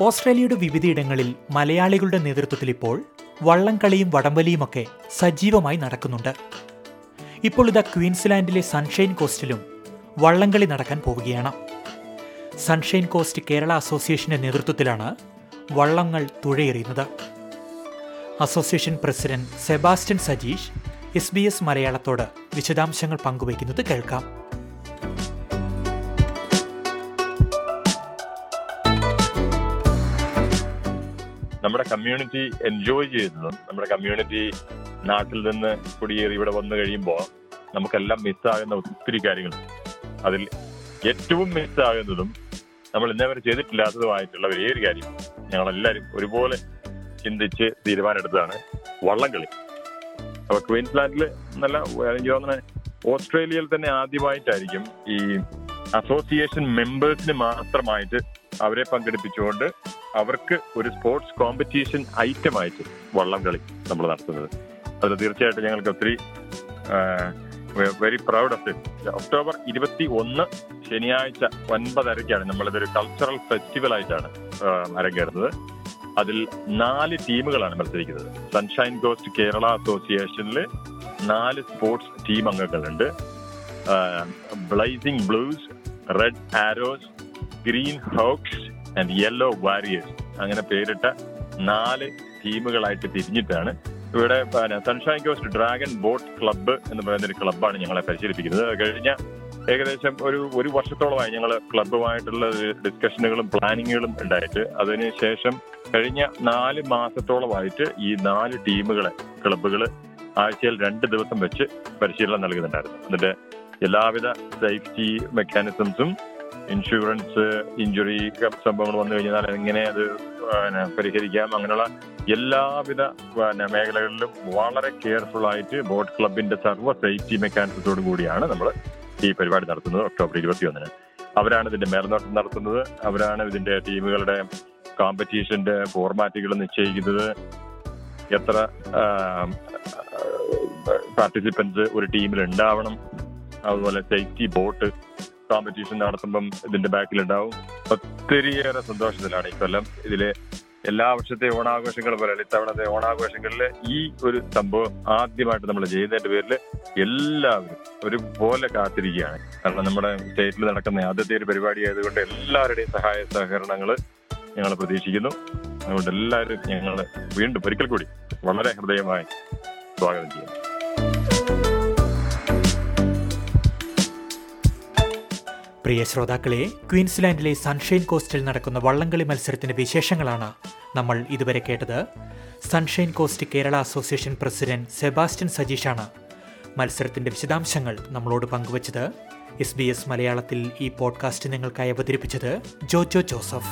ഓസ്ട്രേലിയയുടെ വിവിധയിടങ്ങളിൽ മലയാളികളുടെ നേതൃത്വത്തിൽ ഇപ്പോൾ വള്ളംകളിയും വടംവലിയുമൊക്കെ സജീവമായി നടക്കുന്നുണ്ട്. ഇപ്പോൾ ഇതാ ക്വീൻസ്ലാൻഡിലെ സൺഷൈൻ കോസ്റ്റിലും വള്ളംകളി നടക്കാൻ പോവുകയാണ്. സൺഷൈൻ കോസ്റ്റ് കേരള അസോസിയേഷന്റെ നേതൃത്വത്തിലാണ് വള്ളങ്ങൾ തുഴയെറിയുന്നത്. Association president Sebastian Sajeesh S B S മലയാളത്തോട് വിശദാംശങ്ങൾ പങ്കുവയ്ക്കുന്നത് കേൾക്കാം. നമ്മുടെ കമ്മ്യൂണിറ്റി എൻജോയ് ചെയ്യുന്നതും നമ്മുടെ കമ്മ്യൂണിറ്റി നാട്ടിൽ നിന്ന് കുടിയേറി ഇവിടെ വന്നു കഴിയുമ്പോൾ നമുക്കെല്ലാം മിസ്സാകുന്ന ഒത്തിരി കാര്യങ്ങൾ. അതിൽ ഏറ്റവും മിസ്സാകുന്നതും നമ്മൾ ഇന്നേവരെ ചെയ്തിട്ടില്ലാത്തതുമായിട്ടുള്ള ഒരു ഏത് കാര്യം. ഞങ്ങളെല്ലാവരും ഒരുപോലെ ചിന്തിച്ച് തീരുമാനമെടുത്തതാണ് വള്ളംകളി അപ്പൊ ക്വീൻസ്ലാൻഡിൽ നല്ല എനിക്ക് തോന്നുന്നത് ഓസ്ട്രേലിയയിൽ തന്നെ ആദ്യമായിട്ടായിരിക്കും ഈ അസോസിയേഷൻ മെമ്പേഴ്സിന് മാത്രമായിട്ട് അവരെ പങ്കെടുപ്പിച്ചുകൊണ്ട് അവർക്ക് ഒരു സ്പോർട്സ് കോമ്പറ്റീഷൻ ഐറ്റമായിട്ട് വള്ളംകളി നമ്മൾ നടത്തുന്നത്. അത് തീർച്ചയായിട്ടും ഞങ്ങൾക്ക് ഒത്തിരി very proud of it October ഇരുപത്തി ഒന്ന് ശനിയാഴ്ച ഒൻപതരയ്ക്കാണ് നമ്മളിതൊരു കൾച്ചറൽ ഫെസ്റ്റിവൽ ആയിട്ടാണ് അരങ്ങേറുന്നത്. അതിൽ നാല് ടീമുകളാണ് മത്സരിക്കുന്നത്. സൺഷൈൻ കോസ്റ്റ് കേരള അസോസിയേഷനിൽ നാല് sports team അംഗങ്ങളുണ്ട്. Blazing Blues Red Arrows Green Hawks and Yellow Warriors അങ്ങനെ പേരിട്ട നാല് ടീമുകളായിട്ട് തിരിഞ്ഞിട്ടാണ് ഇവിടെ Sunshine Coast Dragon Boat Club എന്ന് പറയുന്ന ഒരു ക്ലബ്ബാണ് ഞങ്ങളെ പരിശീലിപ്പിക്കുന്നത്. കഴിഞ്ഞ ഏകദേശം ഒരു ഒരു വർഷത്തോളമായി ഞങ്ങൾ ക്ലബ്ബുമായിട്ടുള്ള ഡിസ്കഷനുകളും പ്ലാനിങ്ങുകളും ഉണ്ടായിട്ട് അതിനുശേഷം കഴിഞ്ഞ നാല് മാസത്തോളമായിട്ട് ഈ നാല് ടീമുകളെ ക്ലബ്ബുകൾ ആഴ്ചയിൽ രണ്ട് ദിവസം വെച്ച് പരിശീലനം നൽകുന്നുണ്ടായിരുന്നു. എന്നിട്ട് എല്ലാവിധ സേഫ്റ്റി മെക്കാനിസംസും ഇൻഷുറൻസ് ഇഞ്ചുറി സംഭവങ്ങൾ വന്നു കഴിഞ്ഞാൽ എങ്ങനെ അത് പരിഹരിക്കാം? അങ്ങനെയുള്ള എല്ലാവിധ മേഖലകളിലും വളരെ കെയർഫുൾ ആയിട്ട് ബോട്ട് ക്ലബിന്റെ സർവ സേഫ്റ്റി മെക്കാനിസത്തോടു കൂടിയാണ് നമ്മൾ ഈ പരിപാടി നടത്തുന്നത് ഒക്ടോബർ ഇരുപത്തിയൊന്നിന്. അവരാണ് ഇതിന്റെ മേൽനോട്ടം നടത്തുന്നത്. അവരാണ് ഇതിന്റെ ടീമുകളുടെ കോമ്പറ്റീഷന്റെ ഫോർമാറ്റുകൾ നിശ്ചയിക്കുന്നത്. എത്ര പാർട്ടിസിപ്പൻസ് ഒരു ടീമിൽ ഉണ്ടാവണം അതുപോലെ സേഫ്റ്റി ബോട്ട് കോമ്പറ്റീഷൻ നടത്തുമ്പം ഇതിന്റെ ബാക്കിലുണ്ടാവും. ഒത്തിരിയേറെ സന്തോഷത്തിലാണ് ഈ കൊല്ലം. ഇതിലെ എല്ലാ വർഷത്തെ ഓണാഘോഷങ്ങൾ പോലെ ഇത്തവണത്തെ ഓണാഘോഷങ്ങളിൽ ഈ ഒരു സംഭവം ആദ്യമായിട്ട് നമ്മൾ ചെയ്യുന്നതിന്റെ പേരിൽ എല്ലാവരും ഒരുപോലെ കാത്തിരിക്കുകയാണ്. കാരണം നമ്മുടെ സ്റ്റേറ്റിൽ നടക്കുന്ന ആദ്യത്തെ ഒരു പരിപാടി ആയതുകൊണ്ട് എല്ലാവരുടെയും സഹായ സഹകരണങ്ങൾ ഞങ്ങൾ പ്രതീക്ഷിക്കുന്നു. അതുകൊണ്ട് എല്ലാവരും ഞങ്ങൾ വീണ്ടും ഒരിക്കൽ കൂടി വളരെ ഹൃദയമായി സ്വാഗതം ചെയ്യുന്നു. പ്രിയ ശ്രോതാക്കളെ ക്വീൻസ്ലാൻഡിലെ സൺഷൈൻ കോസ്റ്റിൽ നടക്കുന്ന വള്ളംകളി മത്സരത്തിന്റെ വിശേഷങ്ങളാണ് നമ്മൾ ഇതുവരെ കേട്ടത്. Sunshine Coast Kerala association president Sebastian സജീഷാണ് മത്സരത്തിന്റെ വിശദാംശങ്ങൾ നമ്മളോട് പങ്കുവച്ചത്. എസ് ബി എസ് മലയാളത്തിൽ ഈ പോഡ്കാസ്റ്റ് നിങ്ങൾക്കായി അവതരിപ്പിച്ചത് ജോജോ ജോസഫ്.